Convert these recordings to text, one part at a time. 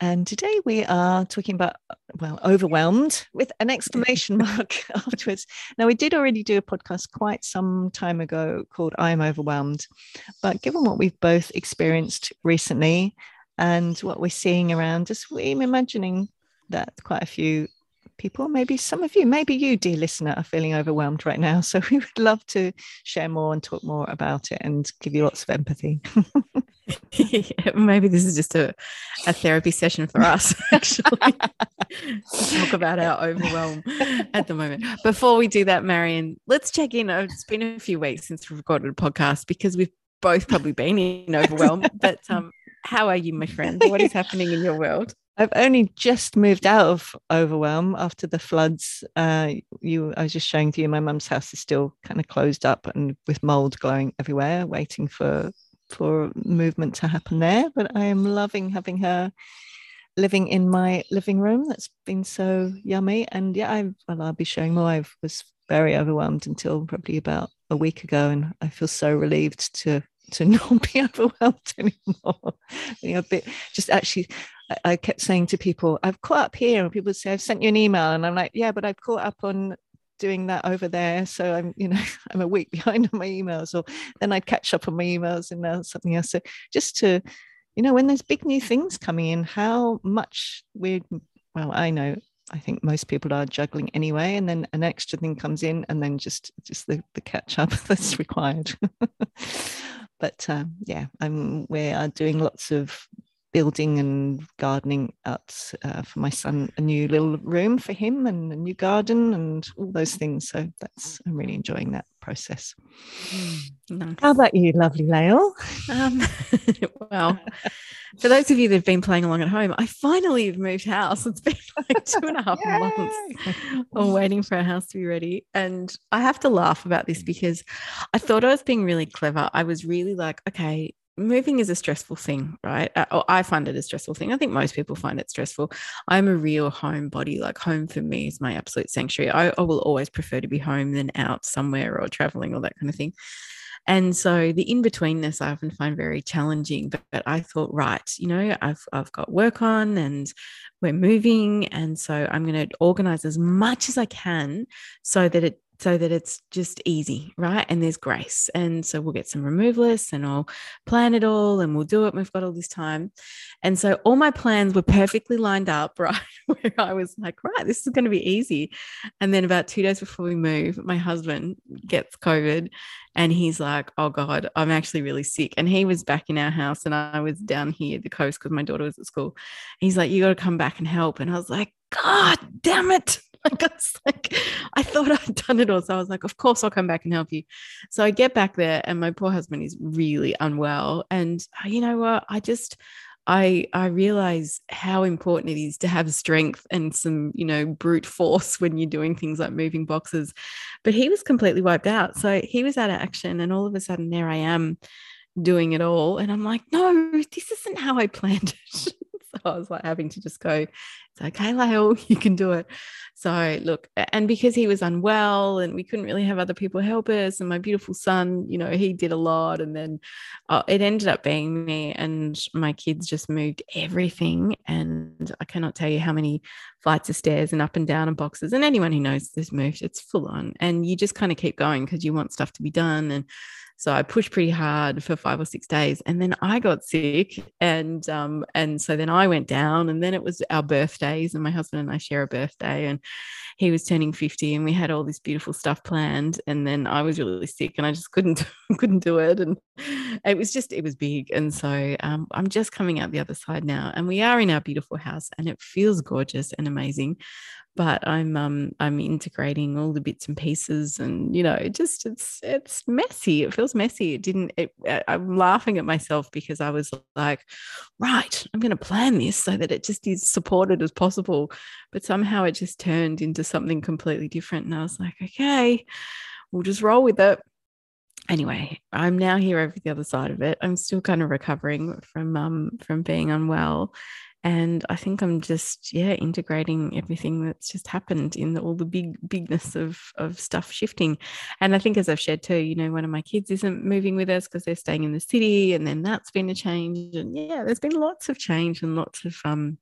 And today we are talking about, well, overwhelmed with an exclamation mark afterwards. Now, we did already do a podcast quite some time ago called I'm Overwhelmed. But given what we've both experienced recently and what we're seeing around us, we're imagining that quite a few people, maybe some of you, maybe you, dear listener, are feeling overwhelmed right now. So we would love to share more and talk more about it and give you lots of empathy. maybe this is just a, a therapy session for us, actually. talk about our overwhelm at the moment. Before we do that, Marion, let's check in. It's been a few weeks since we've recorded a podcast because we've both probably been in overwhelm. But um, how are you, my friend? What is happening in your world? I've only just moved out of overwhelm after the floods. Uh, you, I was just showing to you, my mum's house is still kind of closed up and with mold glowing everywhere, waiting for for movement to happen there. But I am loving having her living in my living room. That's been so yummy. And yeah, I well, I'll be showing more. I was very overwhelmed until probably about a week ago, and I feel so relieved to to not be overwhelmed anymore. you know, bit just actually I kept saying to people, I've caught up here, and people say, I've sent you an email, and I'm like, yeah, but I've caught up on doing that over there. So I'm, you know, I'm a week behind on my emails, or then I'd catch up on my emails and now something else. So just to, you know, when there's big new things coming in, how much we, well, I know, I think most people are juggling anyway, and then an extra thing comes in, and then just just the, the catch up that's required. but um, yeah, I'm we are doing lots of building and gardening out uh, for my son a new little room for him and a new garden and all those things. So that's I'm really enjoying that process. Mm, nice. How about you, lovely Lael? Um, well, for those of you that have been playing along at home, I finally have moved house. It's been like two and a half months of waiting for our house to be ready. And I have to laugh about this because I thought I was being really clever. I was really like, okay, moving is a stressful thing, right? Uh, I find it a stressful thing. I think most people find it stressful. I'm a real homebody. Like home for me is my absolute sanctuary. I, I will always prefer to be home than out somewhere or traveling or that kind of thing. And so the in betweenness I often find very challenging. But, but I thought, right, you know, I've I've got work on and we're moving, and so I'm going to organize as much as I can so that it so that it's just easy, right? And there's grace. And so we'll get some removalists and I'll plan it all and we'll do it. We've got all this time. And so all my plans were perfectly lined up, right? Where I was like, right, this is going to be easy. And then about two days before we move, my husband gets COVID and he's like, oh God, I'm actually really sick. And he was back in our house and I was down here at the coast because my daughter was at school. He's like, you got to come back and help. And I was like, God damn it. Like it's like I thought I'd done it all. So I was like, of course I'll come back and help you. So I get back there and my poor husband is really unwell. And uh, you know what? I just I I realize how important it is to have strength and some, you know, brute force when you're doing things like moving boxes. But he was completely wiped out. So he was out of action and all of a sudden there I am doing it all. And I'm like, no, this isn't how I planned it. I was like having to just go, it's okay, Lael, you can do it. So look, and because he was unwell and we couldn't really have other people help us, and my beautiful son, you know, he did a lot. And then uh, it ended up being me and my kids just moved everything. And I cannot tell you how many flights of stairs and up and down and boxes. And anyone who knows this moved, it's full on. And you just kind of keep going because you want stuff to be done. And so I pushed pretty hard for five or six days, and then I got sick, and um, and so then I went down, and then it was our birthdays, and my husband and I share a birthday, and he was turning fifty, and we had all this beautiful stuff planned, and then I was really sick, and I just couldn't couldn't do it, and it was just it was big, and so um, I'm just coming out the other side now, and we are in our beautiful house, and it feels gorgeous and amazing, but I'm um I'm integrating all the bits and pieces, and you know, it just it's it's messy. It feels messy. It didn't. It, I'm laughing at myself because I was like, right, I'm going to plan this so that it just is supported as possible, but somehow it just turned into something completely different, and I was like, okay, we'll just roll with it anyway, I'm now here over the other side of it. I'm still kind of recovering from um from being unwell. And I think I'm just, yeah, integrating everything that's just happened in the, all the big bigness of of stuff shifting. And I think as I've shared too, you know, one of my kids isn't moving with us because they're staying in the city, and then that's been a change. And yeah, there's been lots of change and lots of um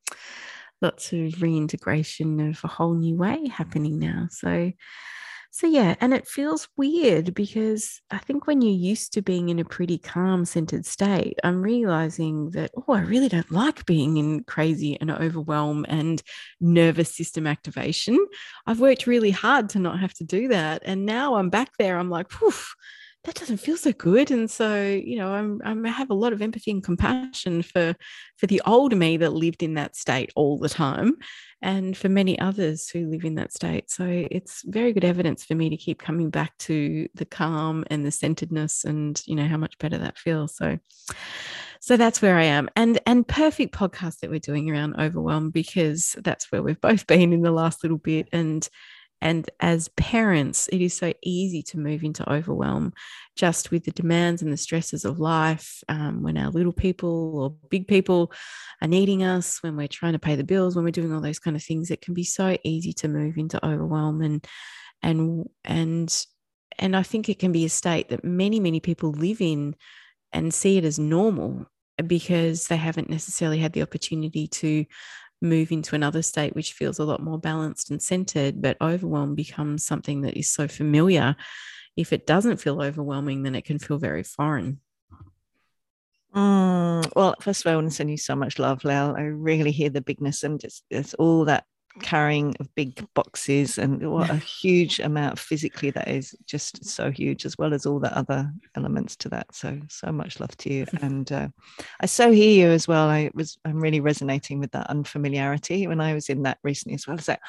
lots of reintegration of a whole new way happening now. So so, yeah, and it feels weird because I think when you're used to being in a pretty calm, centered state, I'm realizing that, oh, I really don't like being in crazy and overwhelm and nervous system activation. I've worked really hard to not have to do that. And now I'm back there, I'm like, poof that doesn't feel so good and so you know I'm, I'm, i have a lot of empathy and compassion for for the old me that lived in that state all the time and for many others who live in that state. So it's very good evidence for me to keep coming back to the calm and the centeredness and you know how much better that feels. So so that's where i am. And and perfect podcast that we're doing around overwhelm because that's where we've both been in the last little bit. And and as parents, it is so easy to move into overwhelm just with the demands and the stresses of life. Um, when our little people or big people are needing us, when we're trying to pay the bills, when we're doing all those kind of things, it can be so easy to move into overwhelm and and and and I think it can be a state that many many people live in and see it as normal because they haven't necessarily had the opportunity to move into another state which feels a lot more balanced and centered but overwhelm becomes something that is so familiar if it doesn't feel overwhelming then it can feel very foreign mm, well first of all i want to send you so much love Lael. i really hear the bigness and it's all that carrying of big boxes and what a huge amount physically that is just so huge as well as all the other elements to that. So so much love to you. And uh, i so hear you as well. I was i'm really resonating with that unfamiliarity when i was in that recently as well. It's like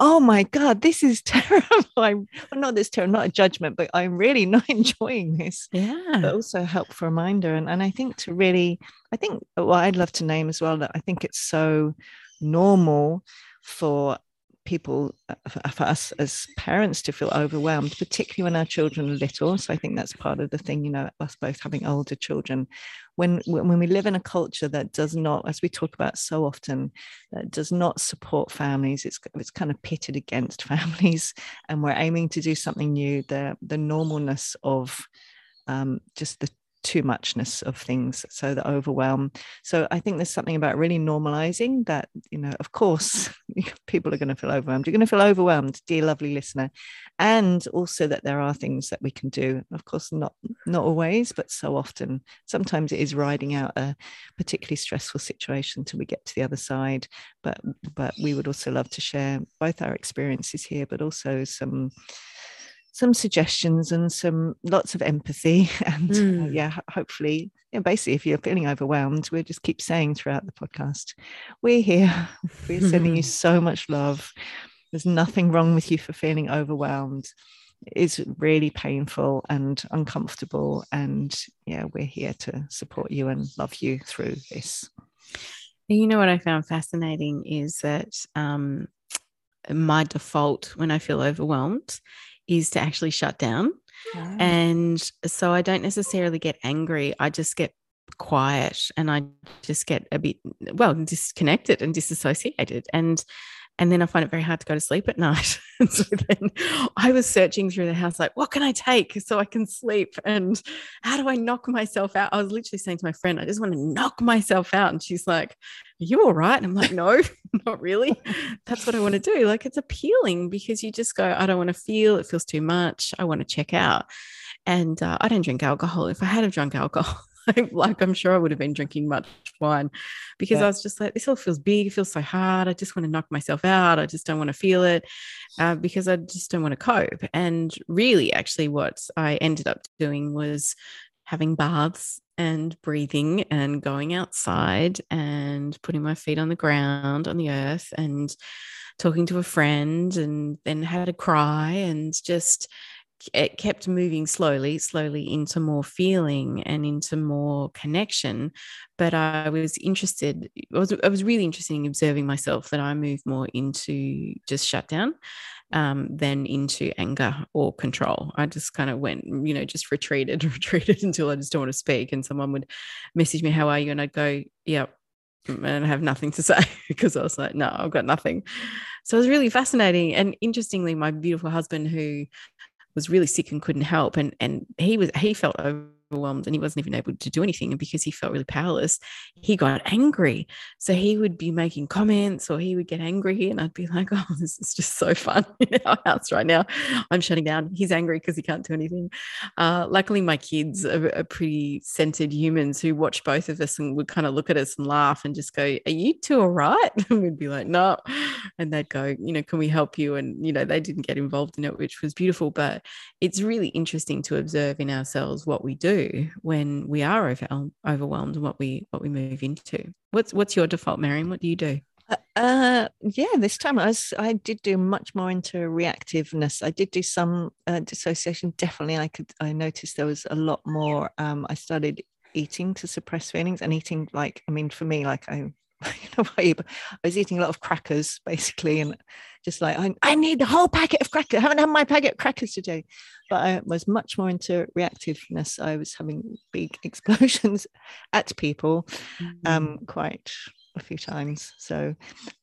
oh my god this is terrible. I'm well, not this terrible not a judgment but i'm really not enjoying this. Yeah. But also a helpful reminder. And, and i think to really i think what i'd love to name as well that i think it's so normal for people uh, for us as parents to feel overwhelmed particularly when our children are little. So i think that's part of the thing you know us both having older children. When when we live in a culture that does not as we talk about so often that does not support families it's it's kind of pitted against families and we're aiming to do something new the the normalness of um, just the too muchness of things so the overwhelm. So i think there's something about really normalizing that you know of course people are going to feel overwhelmed. You're going to feel overwhelmed dear lovely listener. And also that there are things that we can do of course not not always but so often. Sometimes it is riding out a particularly stressful situation till we get to the other side. But but we would also love to share both our experiences here but also some some suggestions and some lots of empathy and mm. uh, yeah hopefully yeah, basically if you're feeling overwhelmed we'll just keep saying throughout the podcast we're here. We're sending you so much love. There's nothing wrong with you for feeling overwhelmed. It's really painful and uncomfortable and yeah we're here to support you and love you through this. You know what i found fascinating is that um, my default when i feel overwhelmed is to actually shut down. Oh. And so I don't necessarily get angry. I just get quiet and I just get a bit, well, disconnected and disassociated. And and then I find it very hard to go to sleep at night. so then I was searching through the house, like, what can I take so I can sleep? And how do I knock myself out? I was literally saying to my friend, I just want to knock myself out. And she's like, Are you all right? And I'm like, No, not really. That's what I want to do. Like, it's appealing because you just go, I don't want to feel, it feels too much. I want to check out. And uh, I don't drink alcohol. If I had have drunk alcohol, like I'm sure I would have been drinking much wine because yeah. I was just like, this all feels big, it feels so hard. I just want to knock myself out. I just don't want to feel it uh, because I just don't want to cope. And really, actually, what I ended up doing was having baths and breathing and going outside and putting my feet on the ground on the earth and talking to a friend and then had a cry and just it kept moving slowly, slowly into more feeling and into more connection. But I was interested, I was, I was really interested in observing myself that I moved more into just shutdown um, than into anger or control. I just kind of went, you know, just retreated, retreated until I just don't want to speak. And someone would message me, How are you? And I'd go, Yep. And I have nothing to say because I was like, No, I've got nothing. So it was really fascinating. And interestingly, my beautiful husband, who was really sick and couldn't help, and and he was he felt overwhelmed and he wasn't even able to do anything. And because he felt really powerless, he got angry. So he would be making comments or he would get angry. And I'd be like, oh, this is just so fun in our house right now. I'm shutting down. He's angry because he can't do anything. Uh, luckily, my kids are, are, pretty centered humans who watch both of us and would kind of look at us and laugh and just go, Are you two all right? And we'd be like, No. And they'd go, You know, can we help you? And, you know, they didn't get involved in it, which was beautiful. But it's really interesting to observe in ourselves what we do when we are over, overwhelmed and what we what we move into. What's what's your default, Marion? What do you do? Uh, uh, yeah, this time I was, I did do much more into reactiveness. I did do some uh, dissociation. Definitely, I could. I noticed there was a lot more. Um, I started eating to suppress feelings and eating like. I mean, for me, like I you know I was eating a lot of crackers basically, and just like I, I need the whole packet of crackers. I haven't had my packet of crackers today, but I was much more into reactiveness. I was having big explosions at people, mm-hmm. um, quite a few times. So,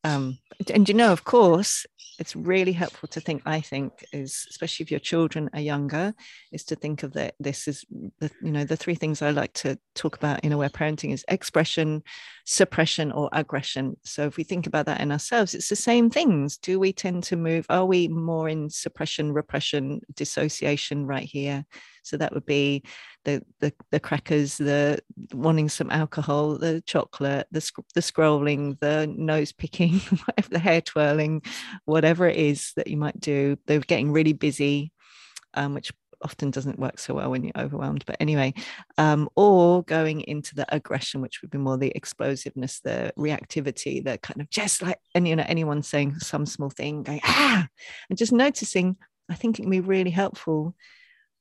um, and you know, of course, it's really helpful to think. I think is especially if your children are younger, is to think of that. This is the you know the three things I like to talk about in aware parenting is expression, suppression, or aggression. So if we think about that in ourselves, it's the same things. Do we tend to move? Are we more in suppression, repression, dissociation right here? So that would be the the, the crackers, the wanting some alcohol, the chocolate, the the scrolling, the nose picking, the hair twirling, whatever it is that you might do. They're getting really busy, um, which often doesn't work so well when you're overwhelmed. But anyway, um, or going into the aggression, which would be more the explosiveness, the reactivity, the kind of just like any you know anyone saying some small thing, going ah, and just noticing. I think it can be really helpful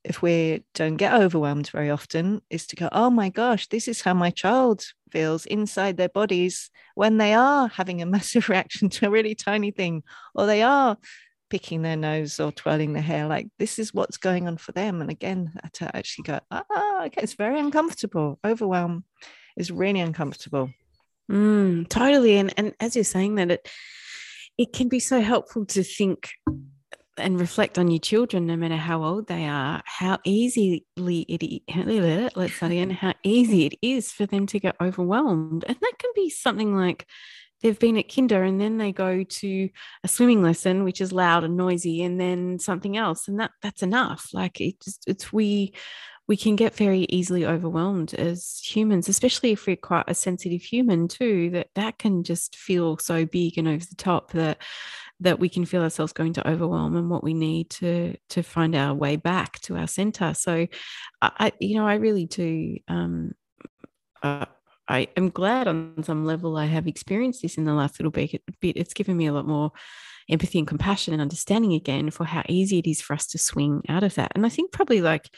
if we don't get overwhelmed very often is to go oh my gosh this is how my child feels inside their bodies when they are having a massive reaction to a really tiny thing or they are picking their nose or twirling their hair. Like this is what's going on for them and again to actually go ah okay it's very uncomfortable. Overwhelm is really uncomfortable. Mm, totally and and as you're saying that it it can be so helpful to think and reflect on your children, no matter how old they are, how easily it let's say, and how easy it is for them to get overwhelmed. And that can be something like they've been at kinder and then they go to a swimming lesson, which is loud and noisy, and then something else. And that that's enough. Like it just it's we we can get very easily overwhelmed as humans, especially if we're quite a sensitive human too, that that can just feel so big and over the top that that we can feel ourselves going to overwhelm and what we need to to find our way back to our center so i you know i really do um uh, I am glad on some level I have experienced this in the last little bit. It's given me a lot more empathy and compassion and understanding again for how easy it is for us to swing out of that. And I think probably like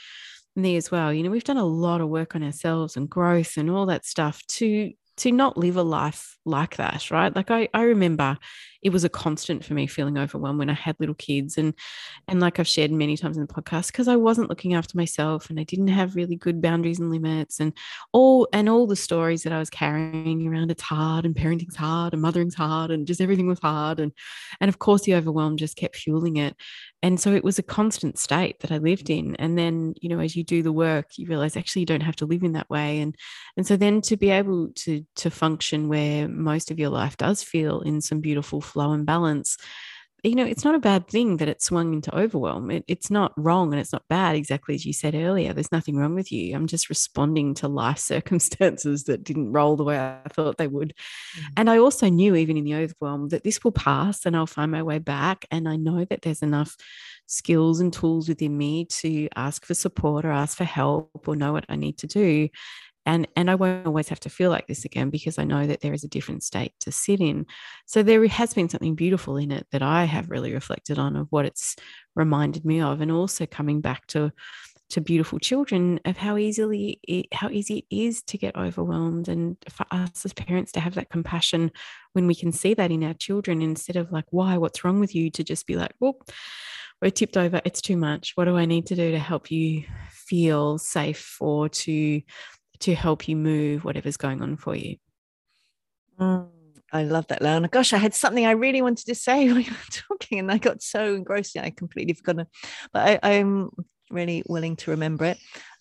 me as well, you know, we've done a lot of work on ourselves and growth and all that stuff to to not live a life like that, right? Like I, I remember it was a constant for me feeling overwhelmed when I had little kids. And and like I've shared many times in the podcast, because I wasn't looking after myself and I didn't have really good boundaries and limits and all and all the stories that I was carrying around it's hard and parenting's hard and mothering's hard and just everything was hard. And and of course the overwhelm just kept fueling it. And so it was a constant state that I lived in. And then, you know, as you do the work, you realize actually you don't have to live in that way. And and so then to be able to to function where most of your life does feel in some beautiful flow and balance you know it's not a bad thing that it swung into overwhelm. It, it's not wrong and it's not bad exactly as you said earlier. There's nothing wrong with you. I'm just responding to life circumstances that didn't roll the way i thought they would. Mm-hmm. and i also knew even in the overwhelm that this will pass and i'll find my way back. And i know that there's enough skills and tools within me to ask for support or ask for help or know what i need to do and and I won't always have to feel like this again because I know that there is a different state to sit in. So there has been something beautiful in it that I have really reflected on of what it's reminded me of, and also coming back to to beautiful children of how easily it, how easy it is to get overwhelmed and for us as parents to have that compassion when we can see that in our children instead of like why? What's wrong with you? to just be like well we're tipped over. It's too much. What do i need to do to help you feel safe or to to help you move whatever's going on for you. Mm, I love that, Lael. Gosh, I had something I really wanted to say when you were talking, and I got so engrossed I completely forgot. But I, I'm really willing to remember it.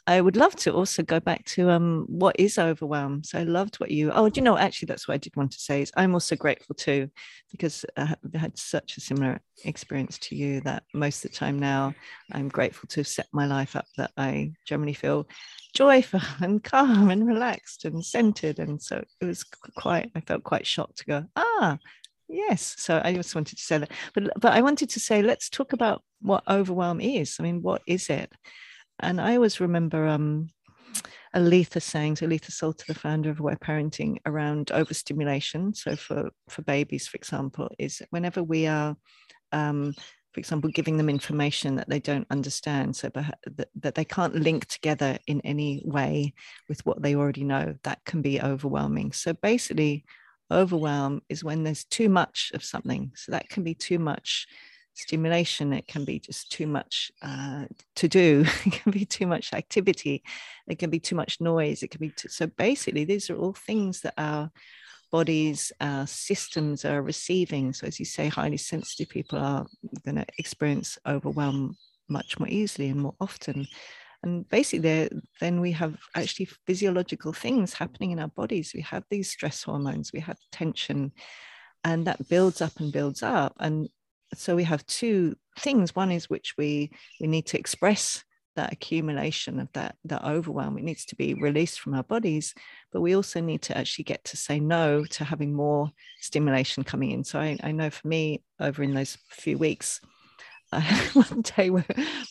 I would love to also go back to um, what is overwhelm. So I loved what you. Oh, do you know? Actually, that's what I did want to say. Is I'm also grateful too, because I had such a similar experience to you. That most of the time now, I'm grateful to set my life up that I generally feel joyful and calm and relaxed and centered. And so it was quite, I felt quite shocked to go, ah, yes. So I just wanted to say that. But, but I wanted to say, let's talk about what overwhelm is. I mean, what is it? And I always remember um, Aletha saying, so Aletha Solter, the founder of Aware Parenting, around overstimulation. So for, for babies, for example, is whenever we are um, for example, giving them information that they don't understand, so that, that they can't link together in any way with what they already know, that can be overwhelming. So basically, overwhelm is when there's too much of something. So that can be too much stimulation, it can be just too much uh, to do, it can be too much activity, it can be too much noise, it can be too, so basically, these are all things that our bodies, our systems are receiving. So, as you say, highly sensitive people are going to experience overwhelm much more easily and more often. And basically, then we have actually physiological things happening in our bodies. We have these stress hormones, we have tension, and that builds up and builds up. And so we have two things. One is which we we need to express that accumulation of that that overwhelm it needs to be released from our bodies but we also need to actually get to say no to having more stimulation coming in so i, I know for me over in those few weeks uh, one day where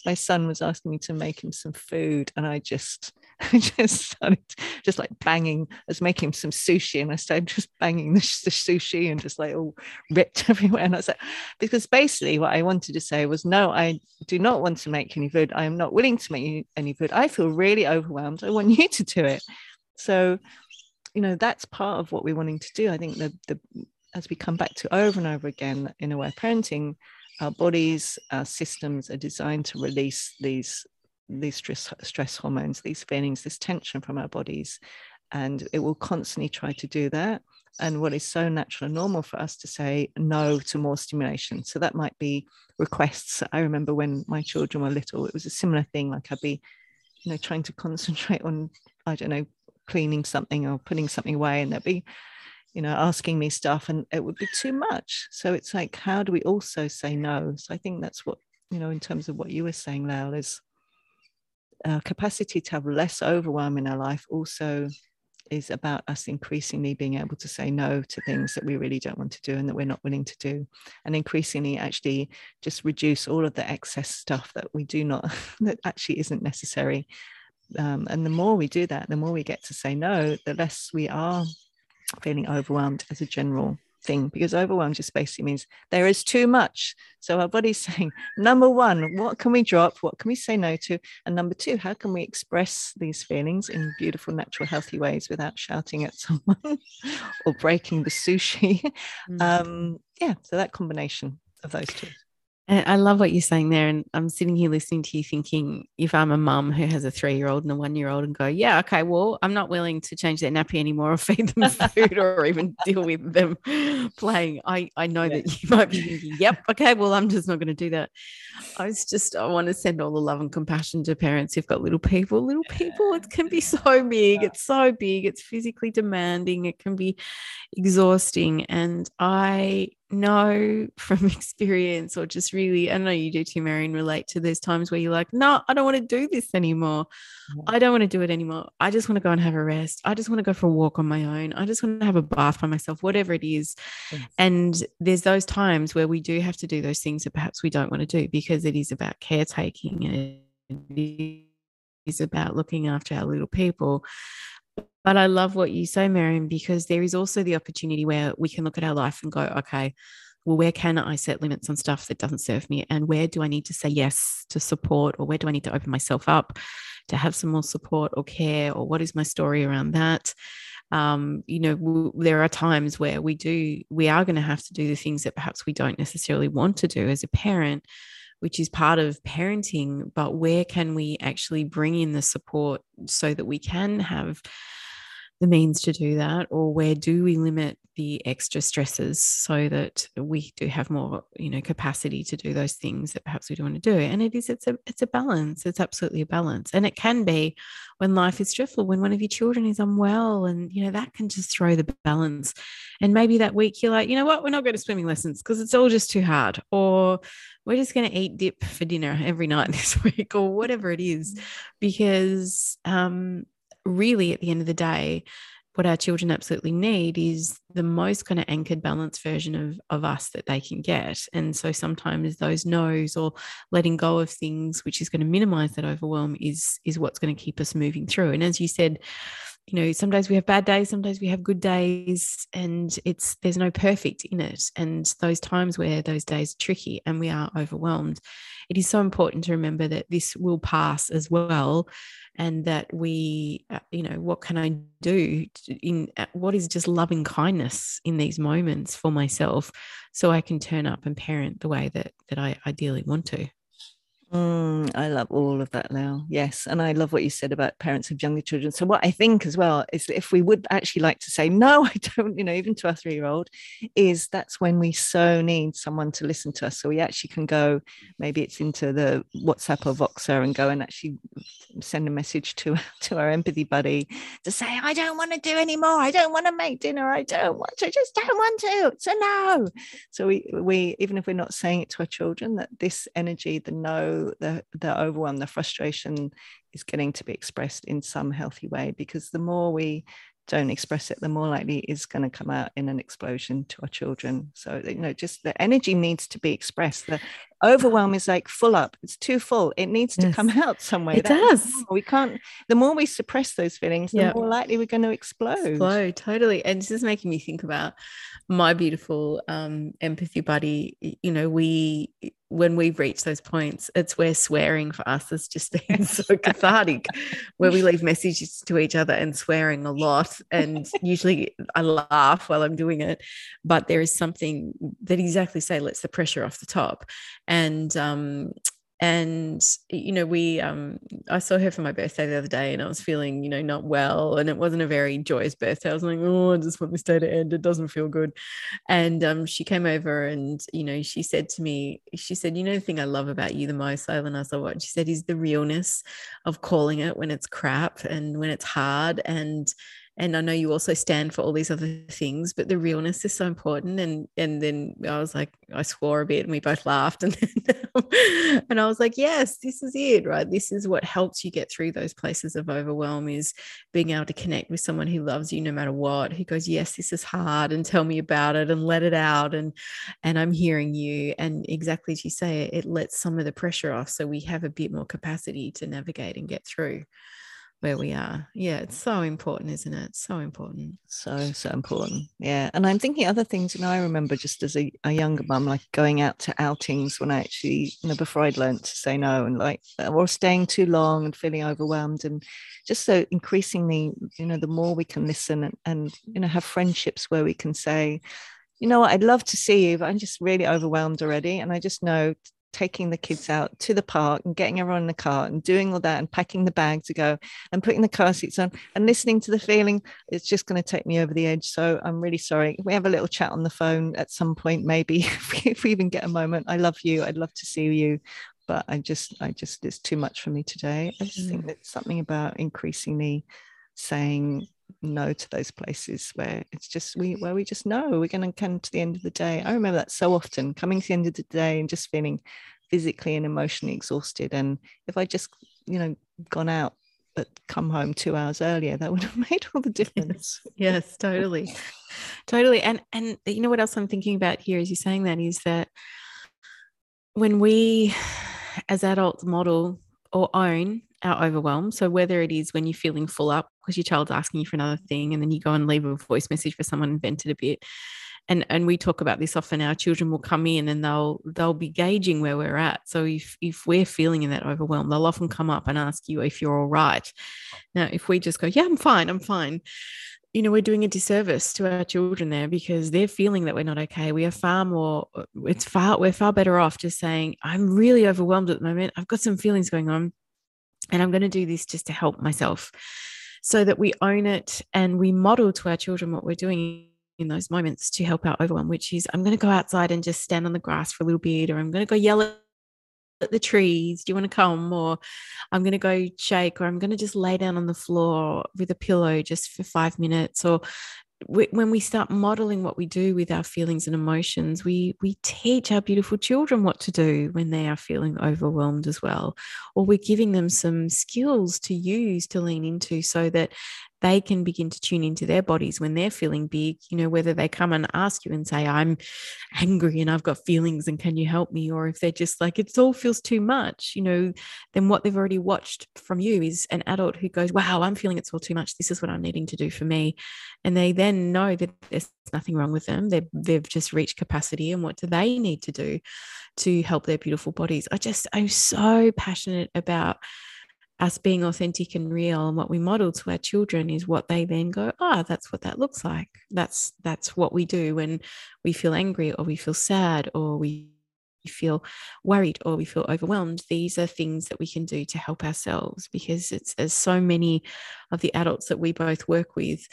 my son was asking me to make him some food and i just I just started just like banging. I was making some sushi and I started just banging the, the, sushi and just like all ripped everywhere. And I was like, because basically what I wanted to say was, no, I do not want to make any food. I am not willing to make any food. I feel really overwhelmed. I want you to do it. So, you know, that's part of what we're wanting to do. I think the, the as we come back to over and over again in aware parenting, our bodies, our systems are designed to release these these stress, stress hormones, these feelings, this tension from our bodies. And it will constantly try to do that. And what is so natural and normal for us to say no to more stimulation. So that might be requests. I remember when my children were little, it was a similar thing. Like I'd be, you know, trying to concentrate on, I don't know, cleaning something or putting something away, and they'd be, you know, asking me stuff, and it would be too much. So it's like, how do we also say no? So I think that's what, you know, in terms of what you were saying, Lael, is our capacity to have less overwhelm in our life also is about us increasingly being able to say no to things that we really don't want to do and that we're not willing to do. And increasingly actually just reduce all of the excess stuff that we do not that actually isn't necessary. Um, and the more we do that the more we get to say no the less we are feeling overwhelmed as a general thing because overwhelm just basically means there is too much. So our body's saying, number one, what can we drop? What can we say no to? And number two, how can we express these feelings in beautiful, natural, healthy ways without shouting at someone or breaking the sushi? Mm-hmm. Um, yeah, so that combination of those two. And I love what you're saying there. And I'm sitting here listening to you thinking if I'm a mum who has a three year old and a one year old and go, yeah, okay, well, I'm not willing to change their nappy anymore or feed them food or even deal with them playing. I, I know yeah. that you might be thinking, yep, okay, well, I'm just not going to do that. I was just, I want to send all the love and compassion to parents who've got little people. Little people, it can be so big. It's so big. It's physically demanding. It can be exhausting. And I know from experience or just really, I know you do too, Marion, relate to those times where you're like, no, I don't want to do this anymore. I don't want to do it anymore. I just want to go and have a rest. I just want to go for a walk on my own. I just want to have a bath by myself, whatever it is. Yes. And there's those times where we do have to do those things that perhaps we don't want to do because it is about caretaking and it is about looking after our little people. But I love what you say, Marion, because there is also the opportunity where we can look at our life and go, okay, well, where can I set limits on stuff that doesn't serve me? And where do I need to say yes to support? Or where do I need to open myself up to have some more support or care? Or what is my story around that? Um, you know, w- there are times where we do, we are going to have to do the things that perhaps we don't necessarily want to do as a parent which is part of parenting, but where can we actually bring in the support so that we can have the means to do that or where do we limit the extra stresses so that we do have more you know capacity to do those things that perhaps we don't want to do? And it is it's a it's a balance it's absolutely a balance. And it can be when life is stressful when one of your children is unwell and you know that can just throw the balance. And maybe that week you're like you know what? We're not going to swimming lessons because it's all just too hard or we're just going to eat dip for dinner every night this week or whatever it is. Mm. because um really at the end of the day what our children absolutely need is the most kind of anchored balanced version of, of us that they can get. And so sometimes those no's or letting go of things which is going to minimize that overwhelm is is what's going to keep us moving through. And as you said you know some days we have bad days sometimes we have good days and it's there's no perfect in it. And those times where those days are tricky and we are overwhelmed it is so important to remember that this will pass as well and that we uh, you know what can i do in uh, what is just loving kindness in these moments for myself so i can turn up and parent the way that that i ideally want to Mm, I love all of that now. Yes. And I love what you said about parents of younger children. So, what I think as well is if we would actually like to say, no, I don't, you know, even to our three year old, is that's when we so need someone to listen to us. So, we actually can go, maybe it's into the WhatsApp or Voxer and go and actually send a message to, to our empathy buddy to say, I don't want to do anymore. I don't want to make dinner. I don't want to, just don't want to. A no. So, we, we, even if we're not saying it to our children, that this energy, the no, the the overwhelm the frustration is getting to be expressed in some healthy way because the more we don't express it the more likely it's going to come out in an explosion to our children. So you know just the energy needs to be expressed. The overwhelm is like full up. It's too full. It needs to yes. come out somewhere. It does. we can't the more we suppress those feelings the yep. more likely we're going to explode. Explode totally. And this is making me think about my beautiful um, empathy buddy. You know we when we've reached those points, it's where swearing for us has just been so cathartic, where we leave messages to each other and swearing a lot. And usually I laugh while I'm doing it, but there is something that exactly say lets the pressure off the top. And um, and you know we um i saw her for my birthday the other day and i was feeling you know not well and it wasn't a very joyous birthday. I was like oh i just want this day to end. It doesn't feel good. And um she came over and you know she said to me she said you know the thing i love about you the most? And i said what? She said is the realness of calling it when it's crap and when it's hard and and I know you also stand for all these other things, but the realness is so important. And and then I was like, I swore a bit, and we both laughed, and then, and I was like, yes, this is it, right? This is what helps you get through those places of overwhelm is being able to connect with someone who loves you no matter what, who goes, yes, this is hard, and tell me about it, and let it out, and and I'm hearing you, and exactly as you say, it lets some of the pressure off, so we have a bit more capacity to navigate and get through where we are. Yeah, it's so important, isn't it? So important. So, so important. Yeah. And I'm thinking other things, you know, I remember just as a, a younger mum, like going out to outings when I actually, you know, before I'd learned to say no and like, uh, or staying too long and feeling overwhelmed. And just so increasingly, you know, the more we can listen and, and you know, have friendships where we can say, you know what, I'd love to see you, but I'm just really overwhelmed already. And I just know taking the kids out to the park and getting everyone in the car and doing all that and packing the bag to go and putting the car seats on and listening to the feeling it's just going to take me over the edge. So i'm really sorry. We have a little chat on the phone at some point maybe if we, even get a moment. I love you. I'd love to see you but i just i just it's too much for me today. I just mm. think there's something about increasingly saying no to those places where it's just we where we just know we're going to come to the end of the day. I remember that so often coming to the end of the day and just feeling physically and emotionally exhausted. And if i just you know gone out but come home two hours earlier that would have made all the difference. Yes, yes totally. Totally. And and you know what else i'm thinking about here as you're saying that is that when we as adults model or own our overwhelm. So whether it is when you're feeling full up because your child's asking you for another thing, and then you go and leave a voice message for someone and vent it a bit. And, and we talk about this often. Our children will come in and they'll they'll be gauging where we're at. So if if we're feeling in that overwhelm, they'll often come up and ask you if you're all right. Now, if we just go, yeah, I'm fine, I'm fine, you know, we're doing a disservice to our children there because they're feeling that we're not okay. We are far more, it's far, we're far better off just saying, I'm really overwhelmed at the moment. I've got some feelings going on and I'm going to do this just to help myself so that we own it and we model to our children what we're doing in those moments to help our overwhelm, which is I'm going to go outside and just stand on the grass for a little bit, or I'm going to go yell at the trees. Do you want to come? Or I'm going to go shake, or I'm going to just lay down on the floor with a pillow just for five minutes, or when we start modeling what we do with our feelings and emotions we we teach our beautiful children what to do when they are feeling overwhelmed as well or we're giving them some skills to use to lean into so that they can begin to tune into their bodies when they're feeling big, you know, whether they come and ask you and say, I'm angry and I've got feelings and can you help me? Or if they're just like, it all feels too much, you know, then what they've already watched from you is an adult who goes, Wow, I'm feeling it's all too much. This is what I'm needing to do for me. And they then know that there's nothing wrong with them. They've, they've just reached capacity. And what do they need to do to help their beautiful bodies? I just, I'm so passionate about us being authentic and real and what we model to our children is what they then go oh that's what that looks like. That's that's what we do when we feel angry or we feel sad or we feel worried or we feel overwhelmed. These are things that we can do to help ourselves because it's as so many of the adults that we both work with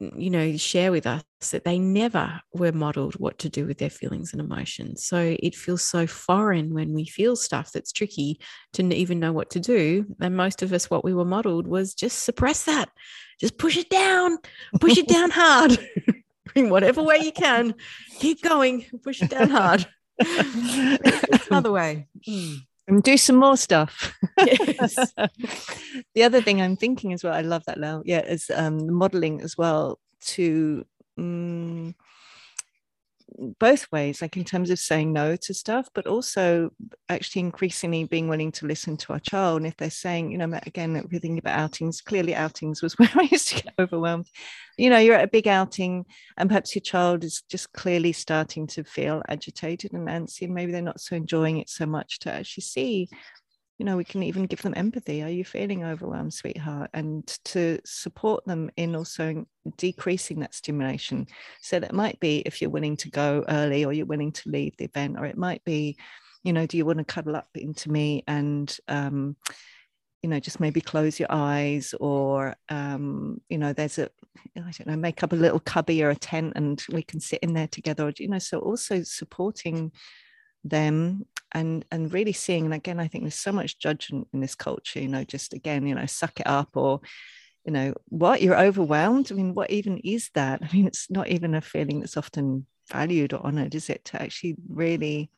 you know share with us that they never were modeled what to do with their feelings and emotions. So it feels so foreign when we feel stuff that's tricky to even know what to do. And most of us what we were modeled was just suppress that. Just push it down. Push it down hard. In whatever way you can. Keep going. Push it down hard. Another way. Mm and do some more stuff. Yes. the other thing I'm thinking as well, I love that now. Yeah, is um, modeling as well to um, both ways, like in terms of saying no to stuff, but also actually increasingly being willing to listen to our child. And if they're saying, you know, again, we're thinking about outings, clearly outings was where I used to get overwhelmed. You know, you're at a big outing and perhaps your child is just clearly starting to feel agitated and antsy, and maybe they're not so enjoying it so much to actually see you know, we can even give them empathy. Are you feeling overwhelmed, sweetheart? And to support them in also decreasing that stimulation. So that might be if you're willing to go early or you're willing to leave the event, or it might be, you know, do you want to cuddle up into me and, um, you know, just maybe close your eyes, or um, you know, there's a, I don't know, make up a little cubby or a tent, and we can sit in there together. You know, so also supporting them and and really seeing and again i think there's so much judgment in this culture you know just again you know suck it up or you know what? You're overwhelmed? I mean what even is that? I mean it's not even a feeling that's often valued or honored is it? To actually really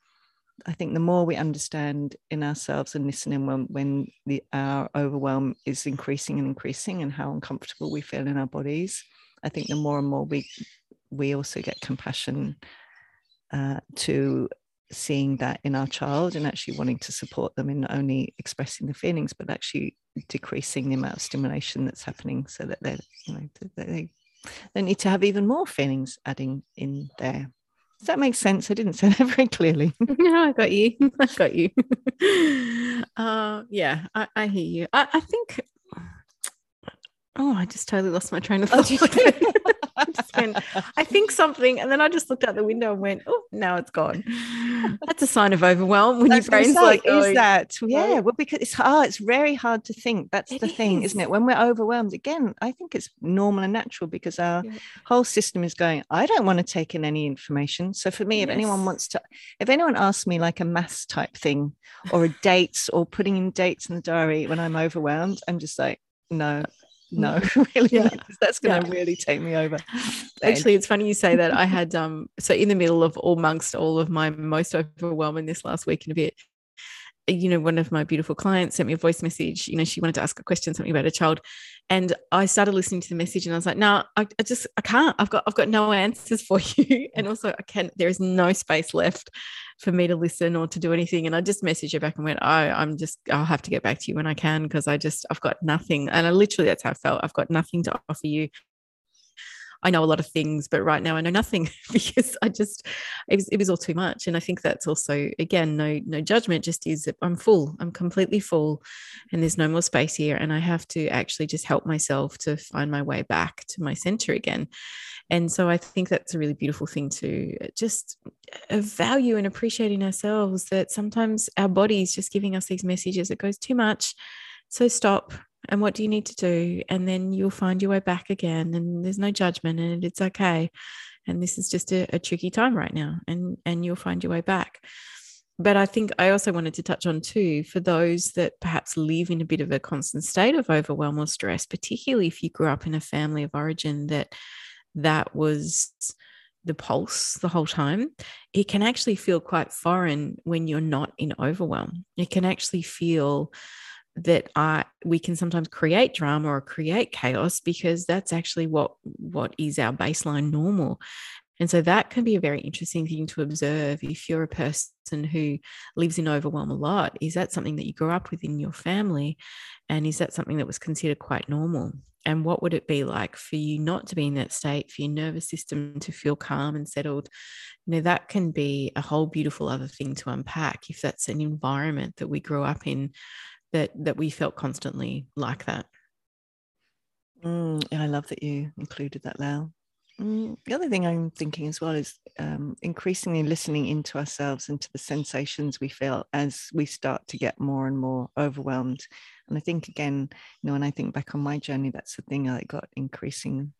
i think the more we understand in ourselves and listening when when the our overwhelm is increasing and increasing and how uncomfortable we feel in our bodies i think the more and more we we also get compassion uh, to seeing that in our child and actually wanting to support them in not only expressing the feelings but actually decreasing the amount of stimulation that's happening so that they're you know they they need to have even more feelings adding in there. Does that make sense? I didn't say that very clearly. No i got you. I got you. Uh yeah i, I hear you. I, I think oh i just totally lost my train of oh, thought just went, I think something. And then I just looked out the window and went, oh, now it's gone. That's a sign of overwhelm when your brain's like, oh, is that? Yeah. Well, because it's hard, it's very hard to think. That's the thing, is. isn't it? When we're overwhelmed, again, I think it's normal and natural because our yeah. whole system is going, I don't want to take in any information. So for me, if yes. anyone wants to, if anyone asks me like a maths type thing or a dates or putting in dates in the diary when I'm overwhelmed, I'm just like, no, no really yeah. that's going to yeah. really take me over actually it's funny you say that i had um so in the middle of all amongst all of my most overwhelming this last week in a bit you know one of my beautiful clients sent me a voice message you know she wanted to ask a question something about a child and I started listening to the message and I was like, no, I, I, just I can't. I've got I've got no answers for you. And also I can there is no space left for me to listen or to do anything. And I just messaged her back and went, oh, I'm just I'll have to get back to you when I can because I just I've got nothing. And I literally that's how I felt. I've got nothing to offer you. I know a lot of things, but right now I know nothing because I just it was it was all too much. And I think that's also again no no judgment, just is that I'm full. I'm completely full, and there's no more space here, and I have to actually just help myself to find my way back to my center again. And so I think that's a really beautiful thing to just value and appreciating ourselves that sometimes our body is just giving us these messages. It goes too much. So stop, and what do you need to do? And then you'll find your way back again and there's no judgment and it's okay. And this is just a, a, tricky time right now and and you'll find your way back. But i think i also wanted to touch on too for those that perhaps live in a bit of a constant state of overwhelm or stress particularly if you grew up in a family of origin that that was the pulse the whole time, it can actually feel quite foreign when you're not in overwhelm. It can actually feel that I we can sometimes create drama or create chaos because that's actually what what is our baseline normal. And so that can be a very interesting thing to observe if you're a person who lives in overwhelm a lot. Is that something that you grew up with in your family? And is that something that was considered quite normal? And what would it be like for you not to be in that state, for your nervous system to feel calm and settled? You know, that can be a whole beautiful other thing to unpack if that's an environment that we grew up in that that we felt constantly like that. Mm, I love that you included that, Lael. Mm, the other thing I'm thinking as well is um, increasingly listening into ourselves and to the sensations we feel as we start to get more and more overwhelmed. And I think again, you know, when I think back on my journey, that's the thing I got increasing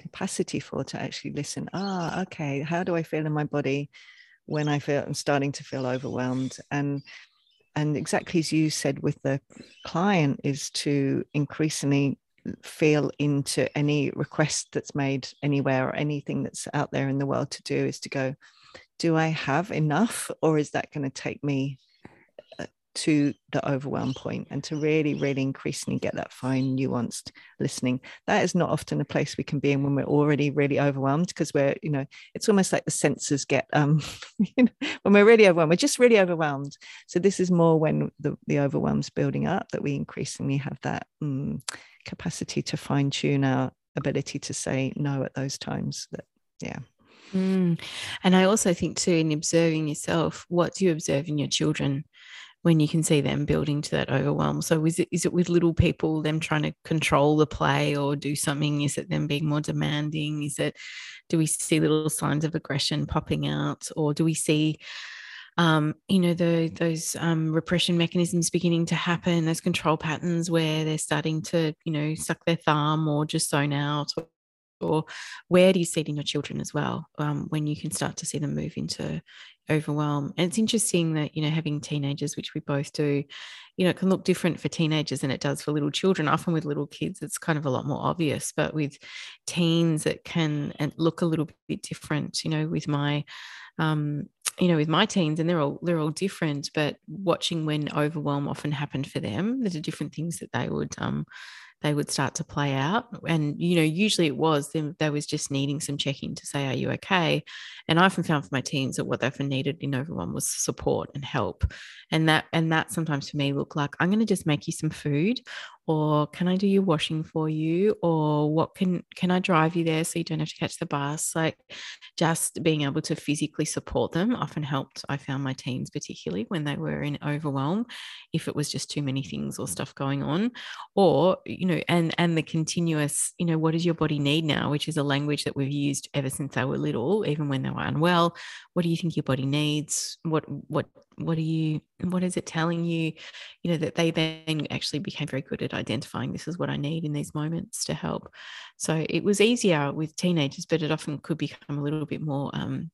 capacity for to actually listen. Ah, okay, how do I feel in my body when I feel I'm starting to feel overwhelmed? And and exactly as you said with the client is to increasingly feel into any request that's made anywhere or anything that's out there in the world to do is to go do i have enough or is that going to take me to the overwhelm point and to really, really increasingly get that fine, nuanced listening. That is not often a place we can be in when we're already really overwhelmed because we're, you know, it's almost like the senses get, um, you know, when we're really overwhelmed, we're just really overwhelmed. So this is more when the, the overwhelm's building up that we increasingly have that um, capacity to fine tune our ability to say no at those times. That, yeah. Mm. And I also think too, in observing yourself, what do you observe in your children? When you can see them building to that overwhelm. So is it is it with little people, them trying to control the play or do something? Is it them being more demanding? Is it do we see little signs of aggression popping out? Or do we see um, you know, the those um, repression mechanisms beginning to happen, those control patterns where they're starting to, you know, suck their thumb or just zone out or or where do you see it in your children as well um, when you can start to see them move into overwhelm. And it's interesting that you know having teenagers which we both do you know it can look different for teenagers than it does for little children. Often with little kids it's kind of a lot more obvious but with teens it can look a little bit different you know with my um, you know with my teens and they're all they're all different but watching when overwhelm often happened for them there's different things that they would um, they would start to play out. And, you know, usually it was them, they was just needing some checking to say, are you okay? And I often found for my teens that what they often needed in everyone was support and help. And that, and that sometimes for me looked like, I'm going to just make you some food or can I do your washing for you? Or what can can I drive you there so you don't have to catch the bus? Like just being able to physically support them often helped. I found my teens, particularly when they were in overwhelm, if it was just too many things or stuff going on, or you know, and and the continuous, you know, what does your body need now, which is a language that we've used ever since they were little, even when they were unwell. What do you think your body needs? What what what are you what is it telling you you know that they then actually became very good at identifying this is what i need in these moments to help so it was easier with teenagers but it often could become a little bit more um,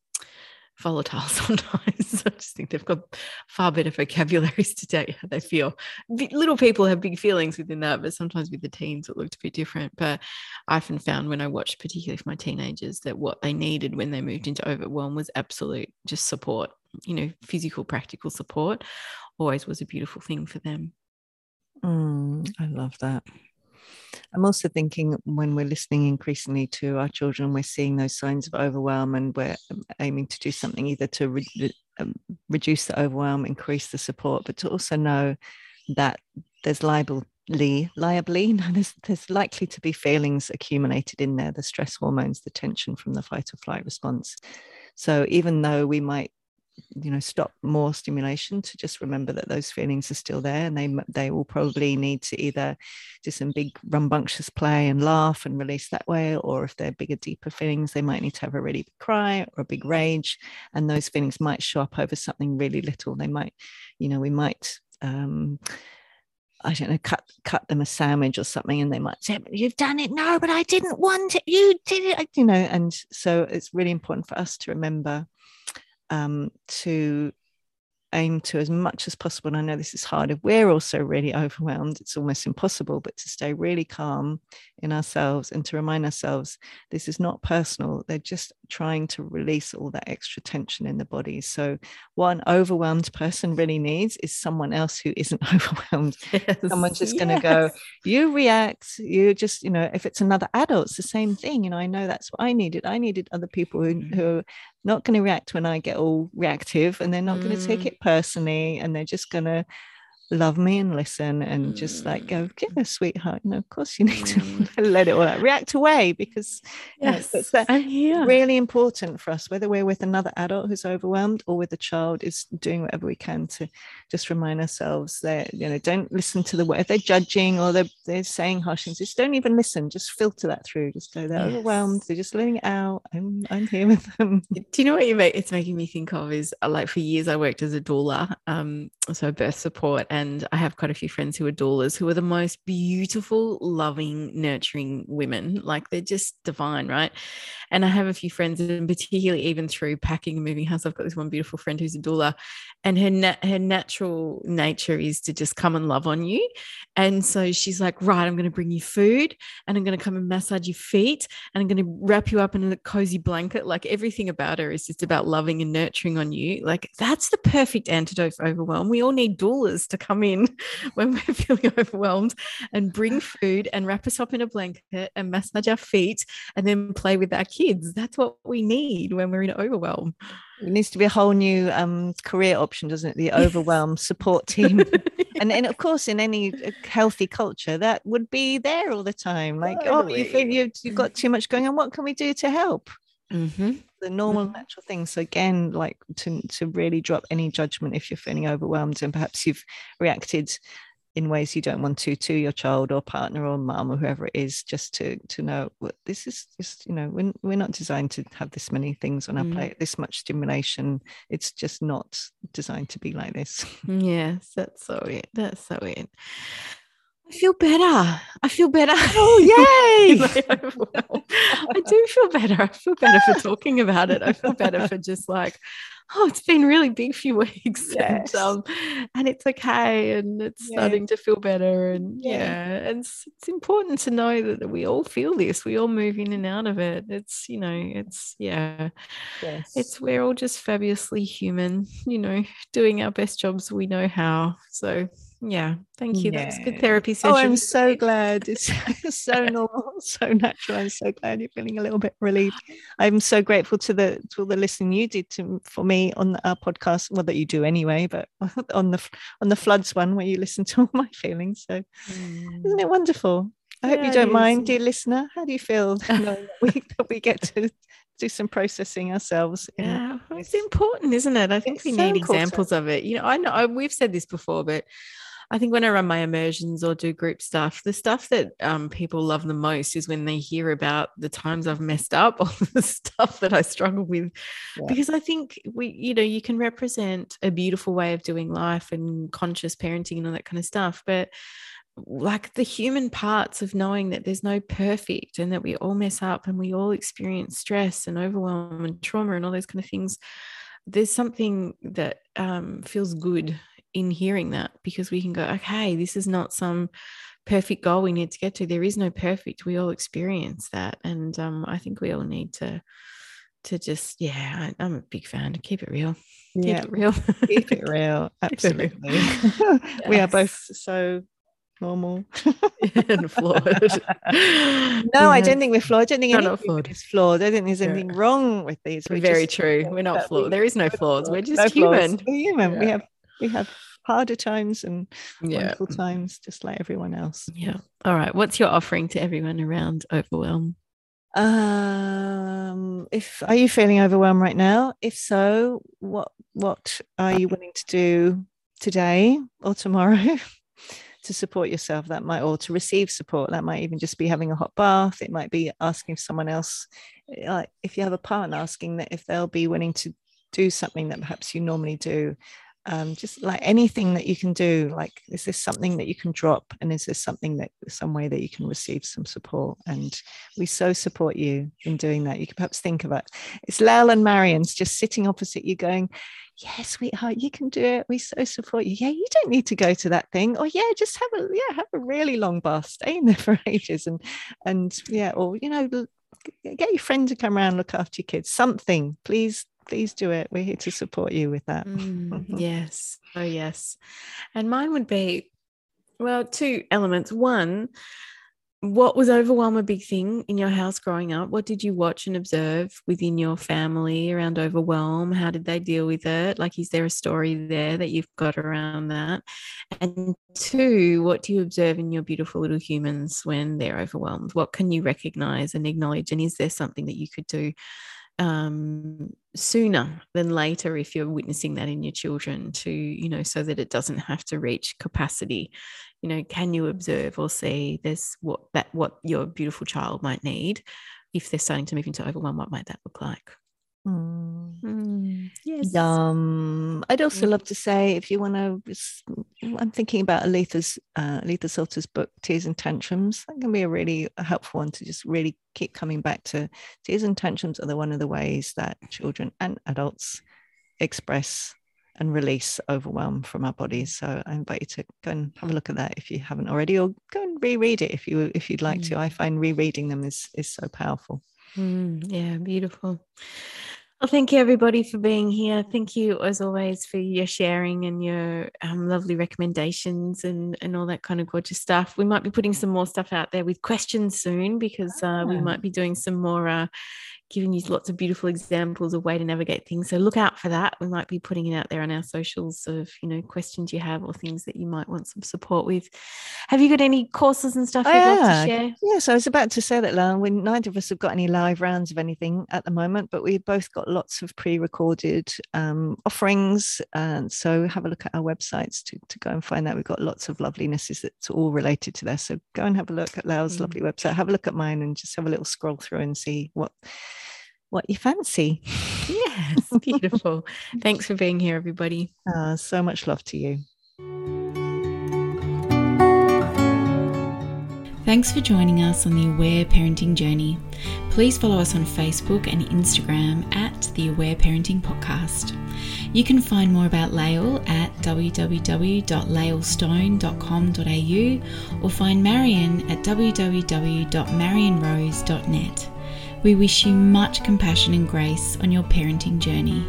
volatile sometimes. I just think they've got far better vocabularies to tell you how they feel. Little people have big feelings within that, but sometimes with the teens it looked a bit different. But I often found when I watched, particularly for my teenagers, that what they needed when they moved into overwhelm was absolute just support, you know, physical, practical support always was a beautiful thing for them. Mm, I love that. I'm also thinking when we're listening increasingly to our children, we're seeing those signs of overwhelm and we're um, aiming to do something either to re- um, reduce the overwhelm, increase the support, but to also know that there's liable liably there's, there's likely to be feelings accumulated in there the stress hormones the tension from the fight or flight response so even though we might you know stop more stimulation to just remember that those feelings are still there and they they will probably need to either do some big rambunctious play and laugh and release that way or if they're bigger deeper feelings they might need to have a really big cry or a big rage and those feelings might show up over something really little they might you know we might um I don't know, cut cut them a sandwich or something, and they might say, "You've done it." No, but I didn't want it. You did it. You know, and so it's really important for us to remember um, to aim to as much as possible. And I know this is hard if we're also really overwhelmed, it's almost impossible, but to stay really calm in ourselves and to remind ourselves this is not personal. They're just trying to release all that extra tension in the body. So, what an overwhelmed person really needs is someone else who isn't overwhelmed. Yes, Someone's just yes. going to go, you react, you just, you know, if it's another adult, it's the same thing. You know, I know that's what I needed. I needed other people who, who not going to react when I get all reactive and they're not mm. going to take it personally and they're just going to love me and listen and just like go, mm. yeah, sweetheart, you know, of course you need to mm. let it all out, react away because yes, you know, it's I'm here. really important for us, whether we're with another adult who's overwhelmed or with a child, is doing whatever we can to just remind ourselves that, you know, don't listen to the word, if they're judging or they're, they're saying harsh things, just don't even listen, just filter that through, just go, they're yes. overwhelmed, they're just letting it out. I'm, I'm here with them. Do you know what you make, it's making me think of is uh, like for years I worked as a doula, um, so birth support and I have quite a few friends who are doulas who are the most beautiful, loving, nurturing women. Like they're just divine, right? And I have a few friends, and particularly even through packing and moving house, I've got this one beautiful friend who's a doula, and her na- her natural nature is to just come and love on you. And so she's like, right, I'm going to bring you food, and I'm going to come and massage your feet, and I'm going to wrap you up in a cozy blanket. Like everything about her is just about loving and nurturing on you. Like that's the perfect antidote for overwhelm. We all need doulas to come in when we're feeling overwhelmed and bring food and wrap us up in a blanket and massage our feet and then play with our kids. That's what we need when we're in overwhelm. It needs to be a whole new um, career option, doesn't it? The overwhelm support team. and then, of course, in any uh, healthy culture, that would be there all the time. Like, totally. oh, you think you've, you've got too much going on. What can we do to help? Mm-hmm. The normal, mm-hmm. natural things. So again, like to to really drop any judgment if you're feeling overwhelmed and perhaps you've reacted in ways you don't want to to your child or partner or mom or whoever it is just to to know well, this is just you know we're, we're not designed to have this many things on our mm. plate this much stimulation it's just not designed to be like this yes that's so it that's so it I feel better. I feel better. Oh, yay. I do feel better. I feel better for talking about it. I feel better for just like, oh, it's been really big few weeks. Yes. And, um, and it's okay. And it's yeah. starting to feel better. And yeah, yeah. and it's, it's important to know that we all feel this. We all move in and out of it. It's, you know, it's, yeah, yes. it's, we're all just fabulously human, you know, doing our best jobs we know how. So, yeah, thank you. Yeah. That's good therapy session. Oh, I'm so glad. It's so normal, so natural. I'm so glad you're feeling a little bit relieved. I'm so grateful to the to all the listening you did to for me on our podcast. Well, that you do anyway, but on the on the floods one where you listen to all my feelings. So, mm. isn't it wonderful? I yeah, hope you don't mind, dear listener. How do you feel that we, that we get to do some processing ourselves. Yeah, it's important, isn't it? I think it's we so need important. examples of it. You know, I know I, we've said this before, but I think when I run my immersions or do group stuff, the stuff that um, people love the most is when they hear about the times I've messed up or the stuff that I struggle with. Yeah. Because I think we, you know, you can represent a beautiful way of doing life and conscious parenting and all that kind of stuff. But like the human parts of knowing that there's no perfect and that we all mess up and we all experience stress and overwhelm and trauma and all those kind of things there's something that um, feels good in hearing that because we can go, okay, this is not some perfect goal we need to get to. There is no perfect. We all experience that. And um, I think we all need to to just, yeah, I, am a big fan. Keep it real. Keep yeah. it real. Keep it real. Absolutely. yes. We are both so normal and flawed. no i don't think we're flawed i don't think anything flawed. is flawed i don't think there's Yeah. anything wrong with these We're Very just- true. We're not flawed. we- There is no flaws. We're just No flaws. human. we're human we have we have harder times and Yeah. wonderful times just like everyone else Yeah. All right. What's your offering to everyone around overwhelm? Um, if are you feeling overwhelmed right now? If so, what what are you willing to do today or tomorrow to support yourself? That might or to receive support. That might even just be having a hot bath. It might be asking someone else, like if you have a partner, asking that if they'll be willing to do something that perhaps you normally do. Um, just like anything that you can do, like is this something that you can drop, and is this something that some way that you can receive some support? And we so support you in doing that. You can perhaps think of it it's Lael and Marion's just sitting opposite you, going, "Yeah, sweetheart, you can do it. We so support you. Yeah, you don't need to go to that thing. Or yeah, just have a yeah, have a really long bath, stay in there for ages, and and yeah, or you know, get your friend to come around, look after your kids. Something, please, please do it. We're here to support you with that. Mm, yes. Oh, yes. And mine would be, well, two elements. One, what was overwhelm a big thing in your house growing up? What did you watch and observe within your family around overwhelm? How did they deal with it? Like, is there a story there that you've got around that? And two, what do you observe in your beautiful little humans when they're overwhelmed? What can you recognize and acknowledge? And is there something that you could do um, sooner than later if you're witnessing that in your children to you know so that it doesn't have to reach capacity. You know can you observe or see there's what that what your beautiful child might need? If they're starting to move into overwhelm what might that look like Mm. yes Yum. I'd also love to say if you want to, I'm thinking about Aletha's, uh, Aletha Solter's book, Tears and Tantrums. That can be a really helpful one to just really keep coming back to. Tears and tantrums are the, one of the ways that children and adults express and release overwhelm from our bodies. So I invite you to go and have a look at that if you haven't already, or go and reread it if you if you'd like to. Mm. I find rereading them is is so powerful. Mm, yeah, beautiful. Well, thank you everybody for being here. Thank you as always for your sharing and your um, lovely recommendations and and all that kind of gorgeous stuff. We might be putting some more stuff out there with questions soon because uh, we Ah. might be doing some more. Uh, Giving you lots of beautiful examples of way to navigate things. So look out for that. We might be putting it out there on our socials of, you know, questions you have or things that you might want some support with. Have you got any courses and stuff you'd love Yeah. to share? Yes, I was about to say that, Lael. We neither of us have got any live rounds of anything at the moment, but we've both got lots of pre-recorded um, offerings. And so have a look at our websites to, to go and find that. We've got lots of lovelinesses that's all related to this. So go and have a look at Lael's Mm. lovely website. Have a look at mine and just have a little scroll through and see what what you fancy. Yes, beautiful. Thanks for being here, everybody. Uh, so much love to you. Thanks for joining us on the Aware Parenting Journey. Please follow us on Facebook and Instagram at the Aware Parenting Podcast. You can find more about Lael at www.laelstone.com.au or find Marion at www.marionrose.net. We wish you much compassion and grace on your parenting journey.